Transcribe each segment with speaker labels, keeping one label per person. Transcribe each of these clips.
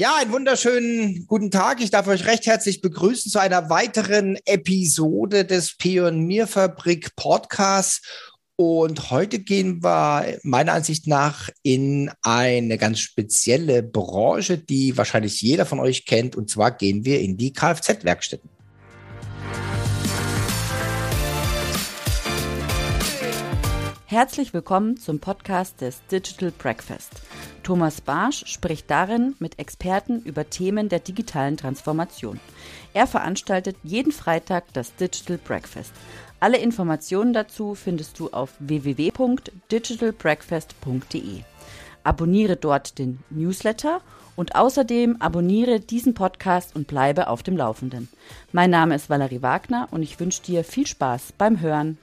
Speaker 1: Ja, einen wunderschönen guten Tag. Ich darf euch recht herzlich begrüßen zu einer weiteren Episode des Pionierfabrik Podcasts. Und heute gehen wir meiner Ansicht nach in eine ganz spezielle Branche, die wahrscheinlich jeder von euch kennt. Und zwar gehen wir in die Kfz-Werkstätten.
Speaker 2: Herzlich willkommen zum Podcast des Digital Breakfast. Thomas Barsch spricht darin mit Experten über Themen der digitalen Transformation. Er veranstaltet jeden Freitag das Digital Breakfast. Alle Informationen dazu findest du auf www.digitalbreakfast.de. Abonniere dort den Newsletter und außerdem abonniere diesen Podcast und bleibe auf dem Laufenden. Mein Name ist Valerie Wagner und ich wünsche dir viel Spaß beim Hören.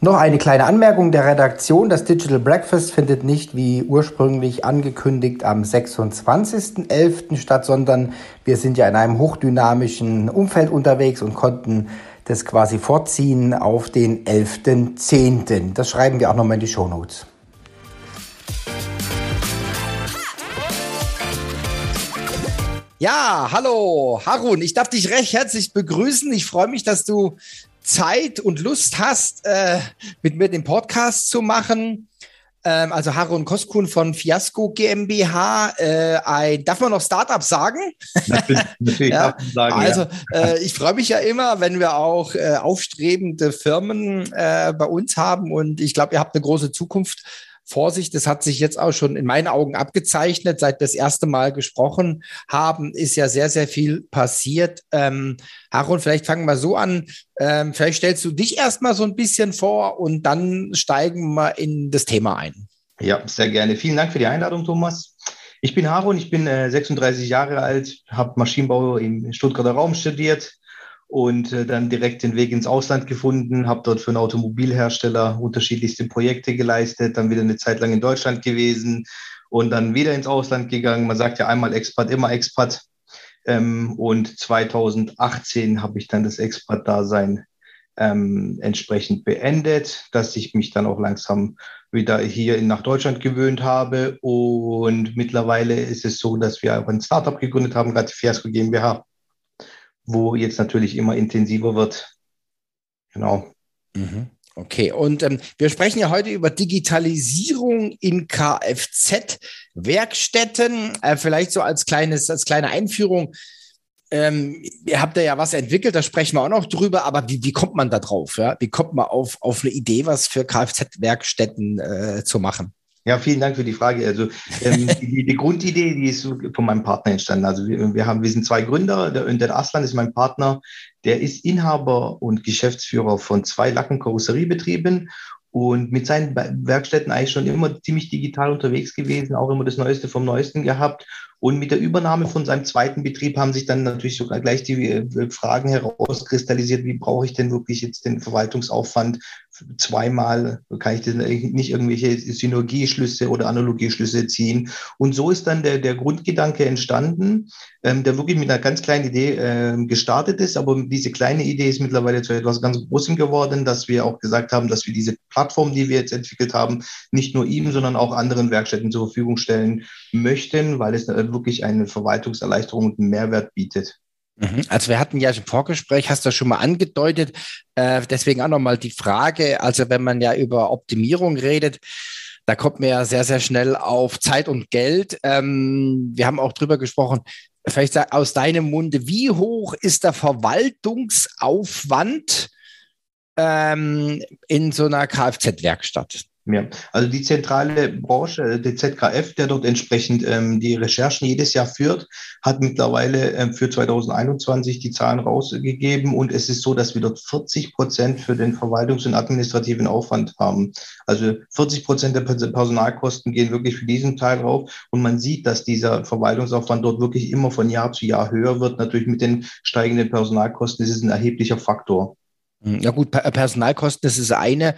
Speaker 1: Noch eine kleine Anmerkung der Redaktion. Das Digital Breakfast findet nicht wie ursprünglich angekündigt am 26.11. statt, sondern wir sind ja in einem hochdynamischen Umfeld unterwegs und konnten das quasi vorziehen auf den 11.10. Das schreiben wir auch nochmal in die Shownotes. Ja, hallo, Harun. Ich darf dich recht herzlich begrüßen. Ich freue mich, dass du Zeit und Lust hast, äh, mit mir den Podcast zu machen. Ähm, also Harun Koskun von Fiasco GmbH. Äh, ein, darf man noch Startup sagen? Natürlich, natürlich ja, sagen, Also ja. äh, ich freue mich ja immer, wenn wir auch äh, aufstrebende Firmen äh, bei uns haben und ich glaube, ihr habt eine große Zukunft Vorsicht, das hat sich jetzt auch schon in meinen Augen abgezeichnet. Seit wir das erste Mal gesprochen haben, ist ja sehr, sehr viel passiert. Ähm, Harun, vielleicht fangen wir so an. Ähm, vielleicht stellst du dich erstmal so ein bisschen vor und dann steigen wir in das Thema ein.
Speaker 3: Ja, sehr gerne. Vielen Dank für die Einladung, Thomas. Ich bin Harun, ich bin äh, 36 Jahre alt, habe Maschinenbau im Stuttgarter Raum studiert, und äh, dann direkt den Weg ins Ausland gefunden, habe dort für einen Automobilhersteller unterschiedlichste Projekte geleistet, dann wieder eine Zeit lang in Deutschland gewesen und dann wieder ins Ausland gegangen. Man sagt ja einmal Expat, immer Expat. Ähm, und 2018 habe ich dann das Expat-Dasein ähm, entsprechend beendet, dass ich mich dann auch langsam wieder hier nach Deutschland gewöhnt habe. Und mittlerweile ist es so, dass wir auch ein Startup gegründet haben, gerade die Fiasco GmbH wo jetzt natürlich immer intensiver wird.
Speaker 1: Genau. Mhm. Okay, und ähm, wir sprechen ja heute über Digitalisierung in Kfz-Werkstätten. Äh, vielleicht so als kleines, als kleine Einführung. Ähm, ihr habt da ja was entwickelt, da sprechen wir auch noch drüber, aber wie, wie kommt man da drauf? Ja? Wie kommt man auf, auf eine Idee, was für Kfz-Werkstätten äh, zu machen?
Speaker 3: Ja, vielen Dank für die Frage. Also ähm, die, die, Grundidee, die ist von meinem Partner entstanden. Also wir, wir haben, wir sind zwei Gründer. Der Önder Aslan ist mein Partner. Der ist Inhaber und Geschäftsführer von zwei Lackenkarosseriebetrieben und mit seinen Werkstätten eigentlich schon immer ziemlich digital unterwegs gewesen, auch immer das Neueste vom Neuesten gehabt und mit der Übernahme von seinem zweiten Betrieb haben sich dann natürlich sogar gleich die äh, Fragen herauskristallisiert, wie brauche ich denn wirklich jetzt den Verwaltungsaufwand zweimal? Kann ich nicht irgendwelche Synergieschlüsse oder Analogieschlüsse ziehen? Und so ist dann der, der Grundgedanke entstanden, ähm, der wirklich mit einer ganz kleinen Idee ähm, gestartet ist. Aber diese kleine Idee ist mittlerweile zu etwas ganz Großem geworden, dass wir auch gesagt haben, dass wir diese Plattform, die wir jetzt entwickelt haben, nicht nur ihm, sondern auch anderen Werkstätten zur Verfügung stellen möchten, weil es äh, wirklich eine Verwaltungserleichterung und einen Mehrwert bietet.
Speaker 1: Mhm. Also wir hatten ja im Vorgespräch, hast du schon mal angedeutet, äh, deswegen auch nochmal die Frage, also wenn man ja über Optimierung redet, da kommt man ja sehr, sehr schnell auf Zeit und Geld. Ähm, wir haben auch drüber gesprochen, vielleicht aus deinem Munde, wie hoch ist der Verwaltungsaufwand ähm, in so einer Kfz-Werkstatt?
Speaker 3: Ja, also die zentrale Branche, äh, der ZKF, der dort entsprechend ähm, die Recherchen jedes Jahr führt, hat mittlerweile ähm, für 2021 die Zahlen rausgegeben und es ist so, dass wir dort 40 Prozent für den Verwaltungs- und administrativen Aufwand haben. Also 40 Prozent der Personalkosten gehen wirklich für diesen Teil rauf und man sieht, dass dieser Verwaltungsaufwand dort wirklich immer von Jahr zu Jahr höher wird. Natürlich mit den steigenden Personalkosten ist es ein erheblicher Faktor.
Speaker 1: Ja gut, Personalkosten, das ist eine.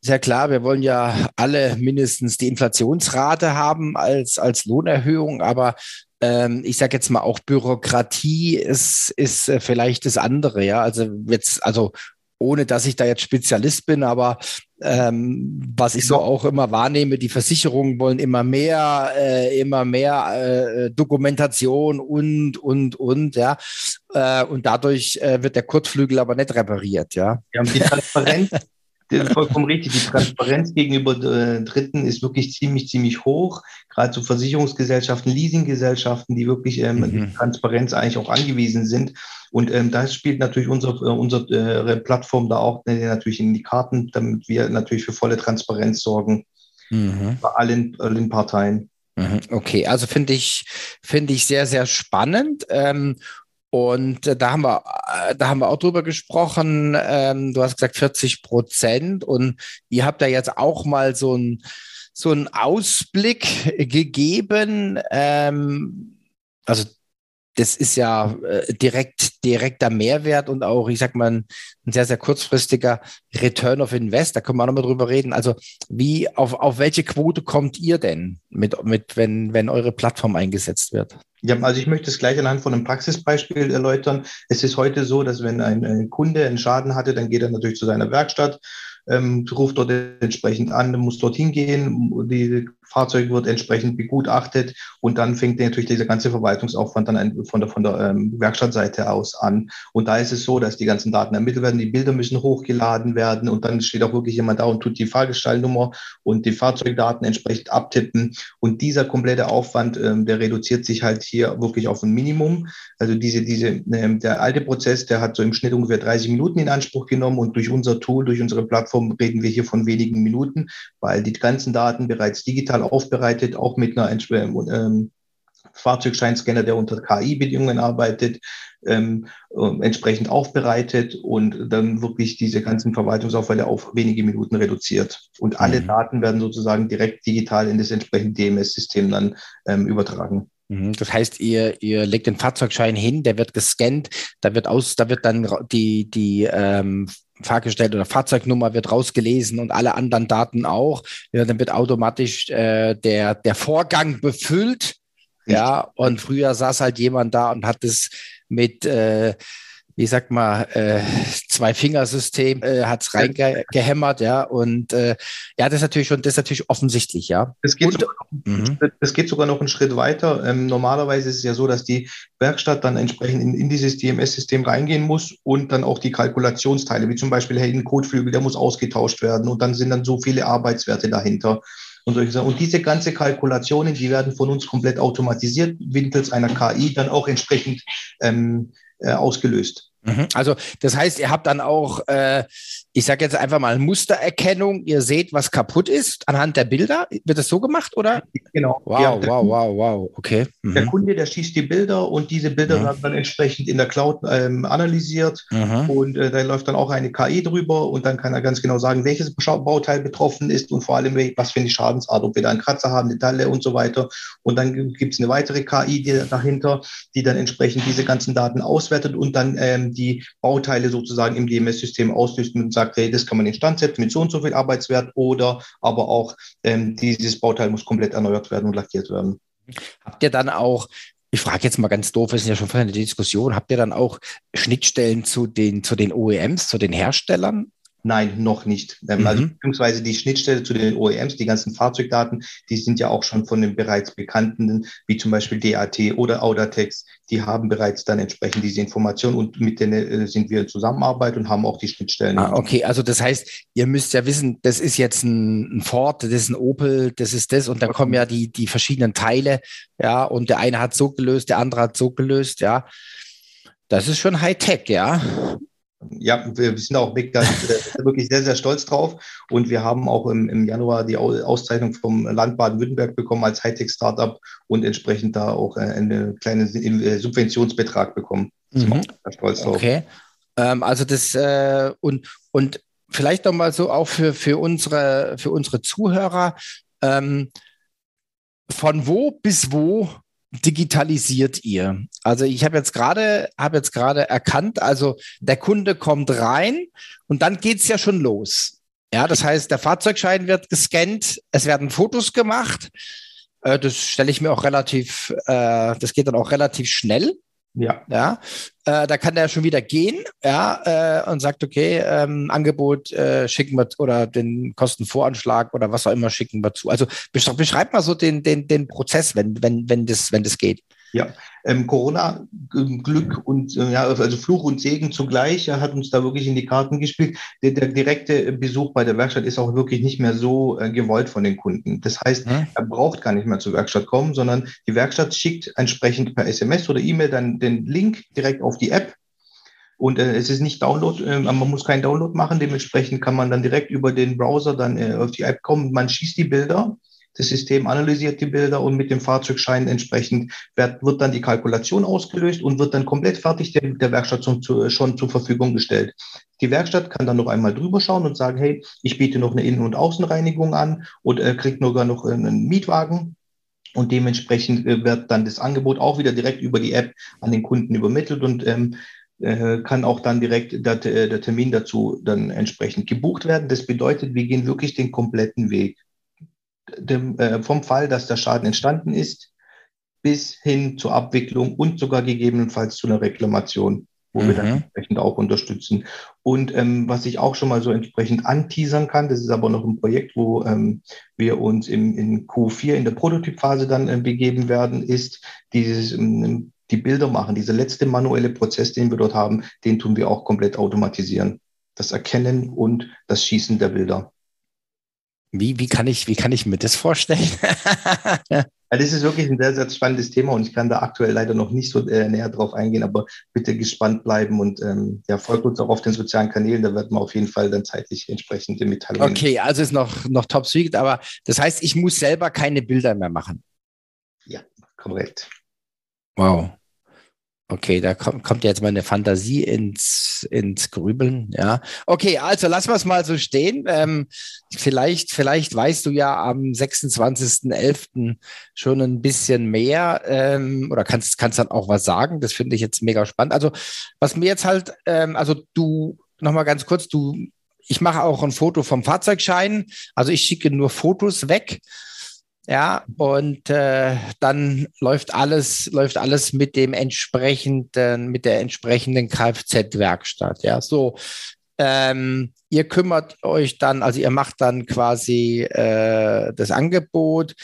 Speaker 1: Ist ja klar, wir wollen ja alle mindestens die Inflationsrate haben als, als Lohnerhöhung, aber ähm, ich sage jetzt mal auch Bürokratie ist, ist äh, vielleicht das andere, ja. Also jetzt, also ohne dass ich da jetzt Spezialist bin, aber ähm, was ich so auch immer wahrnehme, die Versicherungen wollen immer mehr, äh, immer mehr äh, Dokumentation und, und, und, ja. Äh, und dadurch äh, wird der Kurzflügel aber nicht repariert, ja.
Speaker 3: Ja, die Transparenz, vollkommen richtig. Die Transparenz gegenüber äh, Dritten ist wirklich ziemlich, ziemlich hoch. Gerade so Versicherungsgesellschaften, Leasinggesellschaften, die wirklich ähm, mhm. Transparenz eigentlich auch angewiesen sind. Und ähm, das spielt natürlich unsere, äh, unsere Plattform da auch äh, natürlich in die Karten, damit wir natürlich für volle Transparenz sorgen mhm. bei allen, allen Parteien.
Speaker 1: Mhm. Okay, also finde ich, finde ich sehr, sehr spannend. Ähm, und äh, da haben wir, äh, da haben wir auch drüber gesprochen. Ähm, du hast gesagt 40 Prozent und ihr habt da jetzt auch mal so ein so einen Ausblick gegeben. Ähm, also das ist ja äh, direkt direkter Mehrwert und auch, ich sag mal, ein, sehr, sehr kurzfristiger Return of Invest. Da können wir auch nochmal drüber reden. Also, wie, auf, auf welche Quote kommt ihr denn mit, mit wenn, wenn eure Plattform eingesetzt wird?
Speaker 3: Ja, also ich möchte es gleich anhand von einem Praxisbeispiel erläutern. Es ist heute so, dass wenn ein, ein Kunde einen Schaden hatte, dann geht er natürlich zu seiner Werkstatt, ähm, ruft dort entsprechend an, muss dorthin gehen, die Fahrzeug wird entsprechend begutachtet und dann fängt natürlich dieser ganze Verwaltungsaufwand dann von der, von der ähm, Werkstattseite aus an. Und da ist es so, dass die ganzen Daten ermittelt werden, die Bilder müssen hochgeladen werden und dann steht auch wirklich jemand da und tut die Fahrgestallnummer und die Fahrzeugdaten entsprechend abtippen. Und dieser komplette Aufwand, ähm, der reduziert sich halt hier wirklich auf ein Minimum. Also diese, diese, ähm, der alte Prozess, der hat so im Schnitt ungefähr 30 Minuten in Anspruch genommen und durch unser Tool, durch unsere Plattform reden wir hier von wenigen Minuten, weil die ganzen Daten bereits digital aufbereitet, auch mit einer ähm, Fahrzeugscheinscanner, der unter KI-Bedingungen arbeitet, ähm, äh, entsprechend aufbereitet und dann wirklich diese ganzen Verwaltungsaufwände auf wenige Minuten reduziert. Und alle mhm. Daten werden sozusagen direkt digital in das entsprechende DMS-System dann ähm, übertragen.
Speaker 1: Mhm. Das heißt, ihr, ihr legt den Fahrzeugschein hin, der wird gescannt, da wird aus, da wird dann die, die ähm, Fahrgestell oder Fahrzeugnummer wird rausgelesen und alle anderen Daten auch. Ja, dann wird automatisch äh, der, der Vorgang befüllt. Richtig. Ja, und früher saß halt jemand da und hat es mit äh, wie sagt man, äh, Zwei-Fingersystem äh, hat es reingehämmert, ja. Und äh, ja, das ist natürlich schon, das ist natürlich offensichtlich, ja.
Speaker 3: Das geht, und, sogar, noch, mhm. das geht sogar noch einen Schritt weiter. Ähm, normalerweise ist es ja so, dass die Werkstatt dann entsprechend in, in dieses DMS-System reingehen muss und dann auch die Kalkulationsteile, wie zum Beispiel, hey, ein Kotflügel, der muss ausgetauscht werden und dann sind dann so viele Arbeitswerte dahinter. Und, solche Sachen. und diese ganze Kalkulationen, die werden von uns komplett automatisiert, mittels einer KI dann auch entsprechend ähm, äh, ausgelöst.
Speaker 1: Mhm. Also das heißt, ihr habt dann auch, äh, ich sage jetzt einfach mal Mustererkennung. Ihr seht, was kaputt ist anhand der Bilder. Wird das so gemacht oder?
Speaker 3: Genau.
Speaker 1: Wow, ja, wow, wow, wow. Okay.
Speaker 3: Mhm. Der Kunde, der schießt die Bilder und diese Bilder mhm. werden dann entsprechend in der Cloud ähm, analysiert mhm. und äh, da läuft dann auch eine KI drüber und dann kann er ganz genau sagen, welches Bauteil betroffen ist und vor allem was für eine Schadensart, ob wir da einen Kratzer haben, eine Talle und so weiter. Und dann gibt es eine weitere KI die dahinter, die dann entsprechend diese ganzen Daten auswertet und dann ähm, die Bauteile sozusagen im DMS-System auslöst und sagt, sagt, hey, das kann man instand setzen mit so und so viel Arbeitswert oder aber auch ähm, dieses Bauteil muss komplett erneuert werden und lackiert werden.
Speaker 1: Habt ihr dann auch ich frage jetzt mal ganz doof, wir sind ja schon vorhin in der Diskussion, habt ihr dann auch Schnittstellen zu den, zu den OEMs, zu den Herstellern?
Speaker 3: Nein, noch nicht. Ähm, mhm. Also beziehungsweise die Schnittstelle zu den OEMs, die ganzen Fahrzeugdaten, die sind ja auch schon von den bereits bekannten, wie zum Beispiel DAT oder Audatex, die haben bereits dann entsprechend diese Informationen und mit denen äh, sind wir in Zusammenarbeit und haben auch die Schnittstellen.
Speaker 1: Ah, okay, also das heißt, ihr müsst ja wissen, das ist jetzt ein, Ford, das ist ein Opel, das ist das und dann kommen ja die, die verschiedenen Teile, ja, und der eine hat so gelöst, der andere hat so gelöst, ja. Das ist schon Hightech, ja
Speaker 3: ja, wir sind auch wirklich sehr, sehr stolz drauf. Und wir haben auch im, im Januar die Auszeichnung vom Land Baden-Württemberg bekommen als Hightech-Startup und entsprechend da auch äh, einen kleinen äh, Subventionsbetrag bekommen.
Speaker 1: Mhm. Stolz drauf. Okay. Ähm, also das äh, und, und vielleicht nochmal so auch für, für, unsere, für unsere Zuhörer. Ähm, von wo bis wo digitalisiert ihr? Also ich habe jetzt gerade habe jetzt gerade erkannt, also der Kunde kommt rein und dann geht's ja schon los. Ja, das heißt, der Fahrzeugschein wird gescannt, es werden Fotos gemacht. Äh, das stelle ich mir auch relativ, äh, das geht dann auch relativ schnell. Ja. ja äh, da kann der schon wieder gehen, ja, äh, und sagt, okay, ähm, Angebot äh, schicken wir oder den Kostenvoranschlag oder was auch immer schicken wir zu. Also beschreib mal so den, den, den Prozess, wenn, wenn, wenn, das, wenn das geht.
Speaker 3: Ja, ähm, Corona, ähm, Glück und äh, ja, also Fluch und Segen zugleich, er hat uns da wirklich in die Karten gespielt. Der, der direkte Besuch bei der Werkstatt ist auch wirklich nicht mehr so äh, gewollt von den Kunden. Das heißt, hm. er braucht gar nicht mehr zur Werkstatt kommen, sondern die Werkstatt schickt entsprechend per SMS oder E-Mail dann den Link direkt auf die App. Und äh, es ist nicht Download, äh, man muss keinen Download machen. Dementsprechend kann man dann direkt über den Browser dann äh, auf die App kommen. Man schießt die Bilder das System analysiert die Bilder und mit dem Fahrzeugschein entsprechend wird, wird dann die Kalkulation ausgelöst und wird dann komplett fertig der, der Werkstatt zum, zu, schon zur Verfügung gestellt. Die Werkstatt kann dann noch einmal drüber schauen und sagen, hey, ich biete noch eine Innen- und Außenreinigung an und äh, kriegt sogar noch einen Mietwagen. Und dementsprechend äh, wird dann das Angebot auch wieder direkt über die App an den Kunden übermittelt und ähm, äh, kann auch dann direkt der, der Termin dazu dann entsprechend gebucht werden. Das bedeutet, wir gehen wirklich den kompletten Weg dem, äh, vom Fall, dass der Schaden entstanden ist, bis hin zur Abwicklung und sogar gegebenenfalls zu einer Reklamation, wo mhm. wir dann mhm. entsprechend auch unterstützen. Und ähm, was ich auch schon mal so entsprechend anteasern kann, das ist aber noch ein Projekt, wo ähm, wir uns im, in Q4 in der Prototypphase dann äh, begeben werden, ist dieses ähm, die Bilder machen, dieser letzte manuelle Prozess, den wir dort haben, den tun wir auch komplett automatisieren. Das Erkennen und das Schießen der Bilder.
Speaker 1: Wie, wie, kann ich, wie kann ich mir das vorstellen?
Speaker 3: ja, das ist wirklich ein sehr, sehr spannendes Thema und ich kann da aktuell leider noch nicht so äh, näher drauf eingehen, aber bitte gespannt bleiben und ähm, ja, folgt uns auch auf den sozialen Kanälen, da wird man auf jeden Fall dann zeitlich entsprechende Mitteilungen.
Speaker 1: Okay, also ist noch, noch top secret, aber das heißt, ich muss selber keine Bilder mehr machen.
Speaker 3: Ja, korrekt.
Speaker 1: Wow. Okay, da kommt, jetzt meine Fantasie ins, ins Grübeln. Ja. Okay, also lassen wir es mal so stehen. Ähm, vielleicht, vielleicht weißt du ja am 26.11. schon ein bisschen mehr ähm, oder kannst, kannst dann auch was sagen. Das finde ich jetzt mega spannend. Also, was mir jetzt halt, ähm, also du, nochmal ganz kurz, du, ich mache auch ein Foto vom Fahrzeugschein. Also ich schicke nur Fotos weg. Ja, und äh, dann läuft alles, läuft alles mit dem entsprechenden, mit der entsprechenden Kfz-Werkstatt. Ja, so. Ähm, ihr kümmert euch dann, also ihr macht dann quasi äh, das Angebot.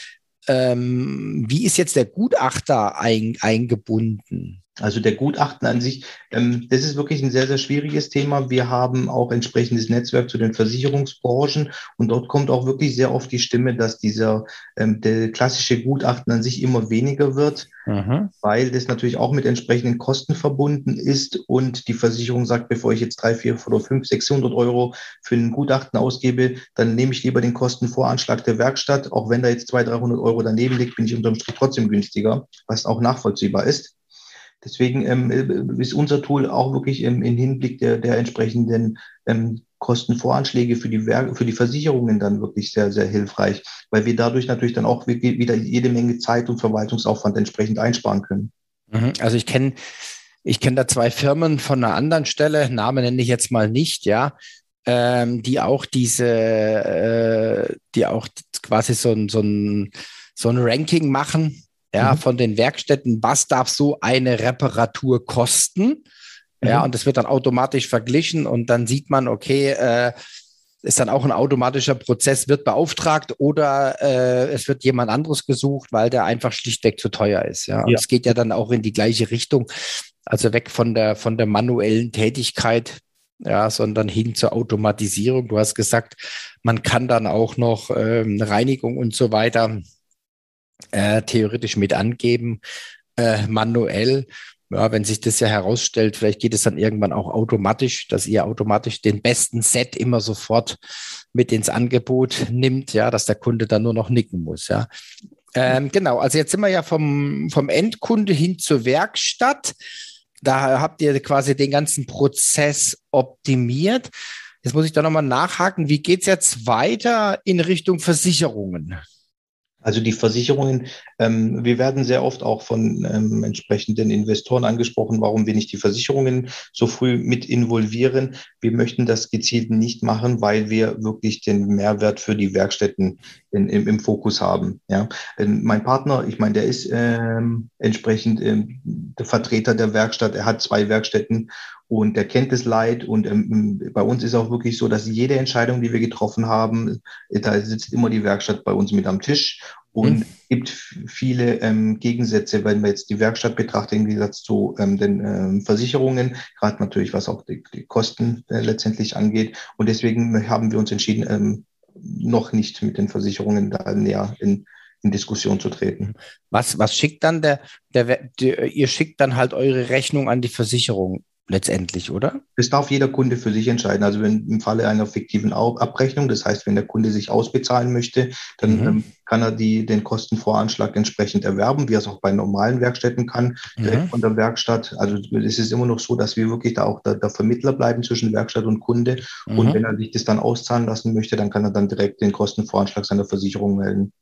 Speaker 1: Ähm, wie ist jetzt der Gutachter ein, eingebunden?
Speaker 3: Also der Gutachten an sich, ähm, das ist wirklich ein sehr, sehr schwieriges Thema. Wir haben auch entsprechendes Netzwerk zu den Versicherungsbranchen und dort kommt auch wirklich sehr oft die Stimme, dass dieser ähm, der klassische Gutachten an sich immer weniger wird, mhm. weil das natürlich auch mit entsprechenden Kosten verbunden ist und die Versicherung sagt, bevor ich jetzt drei, vier oder fünf, 600 Euro für ein Gutachten ausgebe, dann nehme ich lieber den Kostenvoranschlag der Werkstatt. Auch wenn da jetzt 200, 300 Euro daneben liegt, bin ich unterm Strich trotzdem günstiger, was auch nachvollziehbar ist. Deswegen ähm, äh, ist unser Tool auch wirklich im, im Hinblick der, der entsprechenden ähm, Kostenvoranschläge für die, Werke, für die Versicherungen dann wirklich sehr, sehr hilfreich, weil wir dadurch natürlich dann auch wieder jede Menge Zeit und Verwaltungsaufwand entsprechend einsparen können.
Speaker 1: Mhm. Also ich kenne ich kenne da zwei Firmen von einer anderen Stelle, Name nenne ich jetzt mal nicht, ja, ähm, die auch diese, äh, die auch quasi so ein, so ein, so ein Ranking machen ja, mhm. von den Werkstätten, was darf so eine Reparatur kosten? Ja, mhm. und das wird dann automatisch verglichen und dann sieht man, okay, äh, ist dann auch ein automatischer Prozess, wird beauftragt oder äh, es wird jemand anderes gesucht, weil der einfach schlichtweg zu teuer ist. Ja, und es geht ja dann auch in die gleiche Richtung, also weg von der von der manuellen Tätigkeit, ja, sondern hin zur Automatisierung. Du hast gesagt, man kann dann auch noch ähm, Reinigung und so weiter äh, theoretisch mit angeben, äh, manuell. Ja, wenn sich das ja herausstellt, vielleicht geht es dann irgendwann auch automatisch, dass ihr automatisch den besten Set immer sofort mit ins Angebot nimmt, ja, dass der Kunde dann nur noch nicken muss, ja. Ähm, genau, also jetzt sind wir ja vom, vom Endkunde hin zur Werkstatt. Da habt ihr quasi den ganzen Prozess optimiert. Jetzt muss ich da nochmal nachhaken, wie geht es jetzt weiter in Richtung Versicherungen?
Speaker 3: Also die Versicherungen, ähm, wir werden sehr oft auch von ähm, entsprechenden Investoren angesprochen, warum wir nicht die Versicherungen so früh mit involvieren. Wir möchten das gezielt nicht machen, weil wir wirklich den Mehrwert für die Werkstätten in, im, im, Fokus haben. Ja. Ähm, mein Partner, ich meine, der ist ähm, entsprechend ähm, der Vertreter der Werkstatt. Er hat zwei Werkstätten und der kennt das Leid. Und ähm, bei uns ist auch wirklich so, dass jede Entscheidung, die wir getroffen haben, da sitzt immer die Werkstatt bei uns mit am Tisch und mhm. gibt viele ähm, Gegensätze, wenn wir jetzt die Werkstatt betrachten, im Gegensatz zu ähm, den ähm, Versicherungen, gerade natürlich was auch die, die Kosten äh, letztendlich angeht. Und deswegen haben wir uns entschieden, ähm, noch nicht mit den Versicherungen da näher in, in Diskussion zu treten.
Speaker 1: Was, was schickt dann der, der, der, ihr schickt dann halt eure Rechnung an die Versicherung letztendlich, oder?
Speaker 3: Das darf jeder Kunde für sich entscheiden. Also wenn im Falle einer fiktiven Abrechnung, das heißt, wenn der Kunde sich ausbezahlen möchte, dann mhm. ähm, kann er die, den Kostenvoranschlag entsprechend erwerben, wie er es auch bei normalen Werkstätten kann, direkt mhm. von der Werkstatt. Also es ist immer noch so, dass wir wirklich da auch der, der Vermittler bleiben zwischen Werkstatt und Kunde. Mhm. Und wenn er sich das dann auszahlen lassen möchte, dann kann er dann direkt den Kostenvoranschlag seiner Versicherung melden.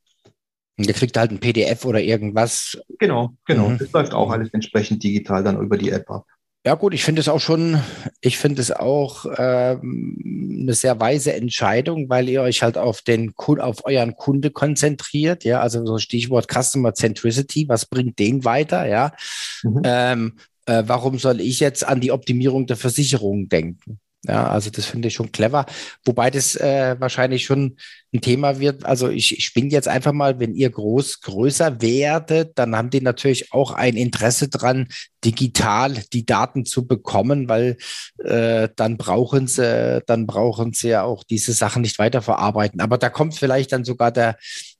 Speaker 1: Der kriegt halt ein PDF oder irgendwas.
Speaker 3: Genau, genau. Mhm. Das läuft auch alles entsprechend digital dann über die App ab.
Speaker 1: Ja gut, ich finde es auch schon, ich finde es auch ähm, eine sehr weise Entscheidung, weil ihr euch halt auf den auf euren Kunde konzentriert, ja, also so Stichwort Customer Centricity, was bringt den weiter, ja? Mhm. Ähm, äh, warum soll ich jetzt an die Optimierung der Versicherung denken? Ja, also das finde ich schon clever. Wobei das äh, wahrscheinlich schon ein Thema wird. Also ich, ich spinne jetzt einfach mal, wenn ihr groß, größer werdet, dann haben die natürlich auch ein Interesse dran, digital die Daten zu bekommen, weil äh, dann brauchen sie, dann brauchen sie ja auch diese Sachen nicht weiterverarbeiten. Aber da kommt vielleicht dann sogar der,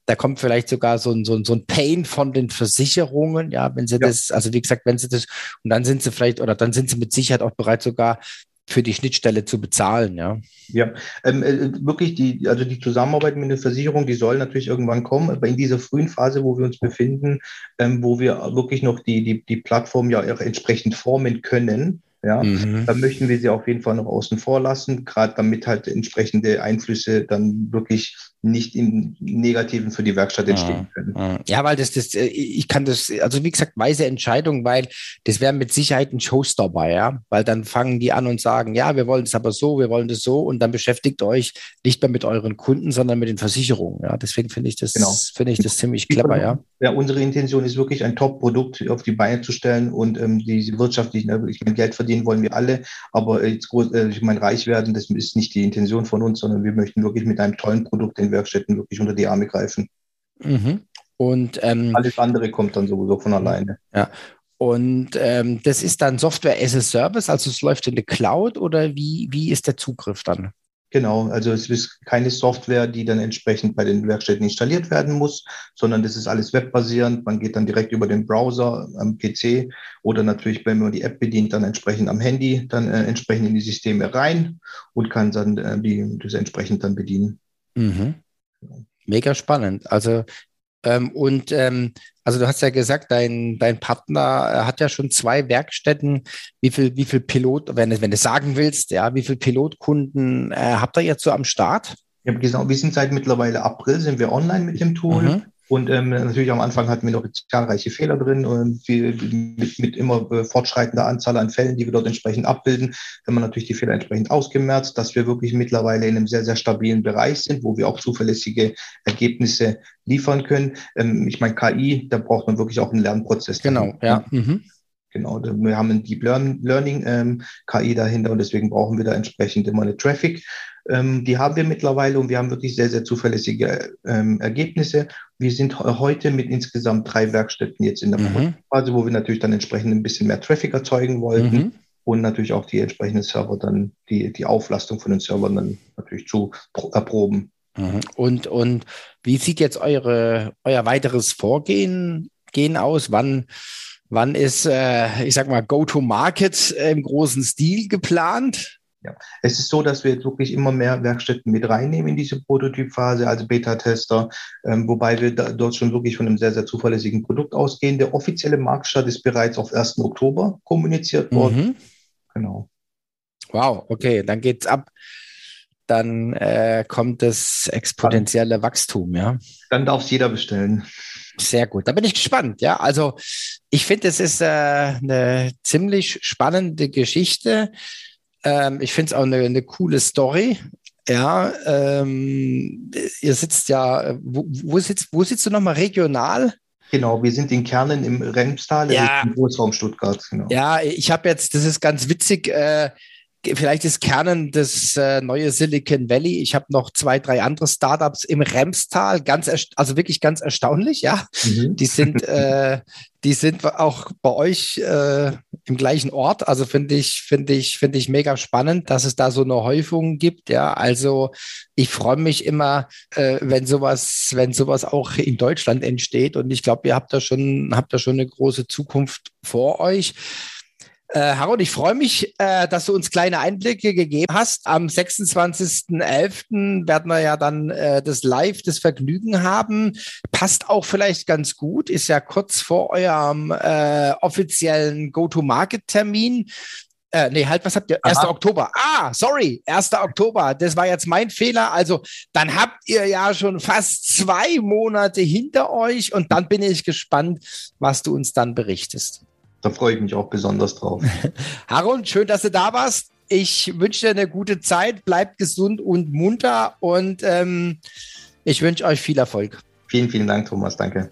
Speaker 1: da kommt vielleicht sogar so ein, so ein, so ein Pain von den Versicherungen, ja, wenn sie ja. das, also wie gesagt, wenn sie das, und dann sind sie vielleicht, oder dann sind sie mit Sicherheit auch bereit, sogar für die Schnittstelle zu bezahlen, ja.
Speaker 3: Ja, ähm, äh, wirklich die, also die Zusammenarbeit mit der Versicherung, die soll natürlich irgendwann kommen, aber in dieser frühen Phase, wo wir uns befinden, ähm, wo wir wirklich noch die, die, die Plattform ja auch entsprechend formen können, ja, mhm. da möchten wir sie auf jeden Fall noch außen vor lassen, gerade damit halt entsprechende Einflüsse dann wirklich nicht im Negativen für die Werkstatt entstehen können.
Speaker 1: Ja, weil das, das, äh, ich kann das, also wie gesagt, weise Entscheidung, weil das wäre mit Sicherheit ein Showstopper, ja, weil dann fangen die an und sagen, ja, wir wollen es aber so, wir wollen das so und dann beschäftigt euch nicht mehr mit euren Kunden, sondern mit den Versicherungen, ja. Deswegen finde ich das, genau. finde ich das ziemlich clever, ja.
Speaker 3: Ja, unsere Intention ist wirklich ein Top-Produkt auf die Beine zu stellen und ähm, die wirtschaftlichen, äh, ich meine, Geld verdienen wollen wir alle, aber jetzt, äh, ich meine, reich werden, das ist nicht die Intention von uns, sondern wir möchten wirklich mit einem tollen Produkt den Werkstätten wirklich unter die Arme greifen.
Speaker 1: Mhm. Und ähm,
Speaker 3: alles andere kommt dann sowieso von alleine.
Speaker 1: Ja. Und ähm, das ist dann Software as a Service, also es läuft in der Cloud oder wie, wie ist der Zugriff dann?
Speaker 3: Genau, also es ist keine Software, die dann entsprechend bei den Werkstätten installiert werden muss, sondern das ist alles webbasierend. Man geht dann direkt über den Browser am PC oder natürlich, wenn man die App bedient, dann entsprechend am Handy, dann äh, entsprechend in die Systeme rein und kann dann äh, die, das entsprechend dann bedienen.
Speaker 1: Mhm. Mega spannend. Also ähm, und ähm, also du hast ja gesagt, dein, dein Partner äh, hat ja schon zwei Werkstätten. Wie viel, wie viel Pilot, wenn, wenn du sagen willst, ja, wie viel Pilotkunden äh, habt ihr jetzt so am Start?
Speaker 3: Ja, genau. Wir sind seit mittlerweile April sind wir online mit dem Tool. Mhm. Und ähm, natürlich am Anfang hatten wir noch zahlreiche Fehler drin und wir, mit, mit immer äh, fortschreitender Anzahl an Fällen, die wir dort entsprechend abbilden, haben wir natürlich die Fehler entsprechend ausgemerzt, dass wir wirklich mittlerweile in einem sehr, sehr stabilen Bereich sind, wo wir auch zuverlässige Ergebnisse liefern können. Ähm, ich meine, KI, da braucht man wirklich auch einen Lernprozess.
Speaker 1: Genau, ja. Mhm.
Speaker 3: Genau, wir haben ein Deep Learning ähm, KI dahinter und deswegen brauchen wir da entsprechend immer eine Traffic. Ähm, die haben wir mittlerweile und wir haben wirklich sehr, sehr zuverlässige ähm, Ergebnisse. Wir sind heute mit insgesamt drei Werkstätten jetzt in der mhm. Phase, wo wir natürlich dann entsprechend ein bisschen mehr Traffic erzeugen wollten mhm. und natürlich auch die entsprechenden Server dann, die, die Auflastung von den Servern dann natürlich zu erproben.
Speaker 1: Mhm. Und, und wie sieht jetzt eure, euer weiteres Vorgehen gehen aus? Wann, wann ist, äh, ich sag mal, Go-to-Market im großen Stil geplant?
Speaker 3: Ja. Es ist so, dass wir jetzt wirklich immer mehr Werkstätten mit reinnehmen in diese Prototypphase als Beta-Tester, ähm, wobei wir da, dort schon wirklich von einem sehr, sehr zuverlässigen Produkt ausgehen. Der offizielle Marktstart ist bereits auf 1. Oktober kommuniziert worden. Mhm.
Speaker 1: Genau. Wow, okay, dann geht's ab. dann äh, kommt das exponentielle Wachstum, ja.
Speaker 3: Dann darf es jeder bestellen.
Speaker 1: Sehr gut. Da bin ich gespannt. Ja, also ich finde, es ist äh, eine ziemlich spannende Geschichte. Ähm, ich finde es auch eine, eine, coole Story. Ja, ähm, ihr sitzt ja, wo, wo, sitzt, wo sitzt du nochmal regional?
Speaker 3: Genau, wir sind in Kernen im Remstal,
Speaker 1: ja.
Speaker 3: im Großraum Stuttgart. Genau.
Speaker 1: Ja, ich habe jetzt, das ist ganz witzig, äh, vielleicht ist Kernen das äh, neue Silicon Valley. Ich habe noch zwei, drei andere Startups im Remstal, ganz also wirklich ganz erstaunlich, ja. Mhm. Die sind, äh, die sind auch bei euch äh, im gleichen Ort. Also finde ich, finde ich, finde ich mega spannend, dass es da so eine Häufung gibt. Ja, also ich freue mich immer, äh, wenn sowas, wenn sowas auch in Deutschland entsteht. Und ich glaube, ihr habt da schon, habt da schon eine große Zukunft vor euch. Äh, Harold, ich freue mich, äh, dass du uns kleine Einblicke gegeben hast. Am 26.11. werden wir ja dann äh, das Live, das Vergnügen haben. Passt auch vielleicht ganz gut, ist ja kurz vor eurem äh, offiziellen Go-to-Market-Termin. Äh, nee, halt, was habt ihr? 1. Oktober. Ah, sorry, 1. Oktober. Das war jetzt mein Fehler. Also, dann habt ihr ja schon fast zwei Monate hinter euch und dann bin ich gespannt, was du uns dann berichtest.
Speaker 3: Da freue ich mich auch besonders drauf.
Speaker 1: Harold, schön, dass du da warst. Ich wünsche dir eine gute Zeit, bleibt gesund und munter und ähm, ich wünsche euch viel Erfolg.
Speaker 3: Vielen, vielen Dank, Thomas. Danke.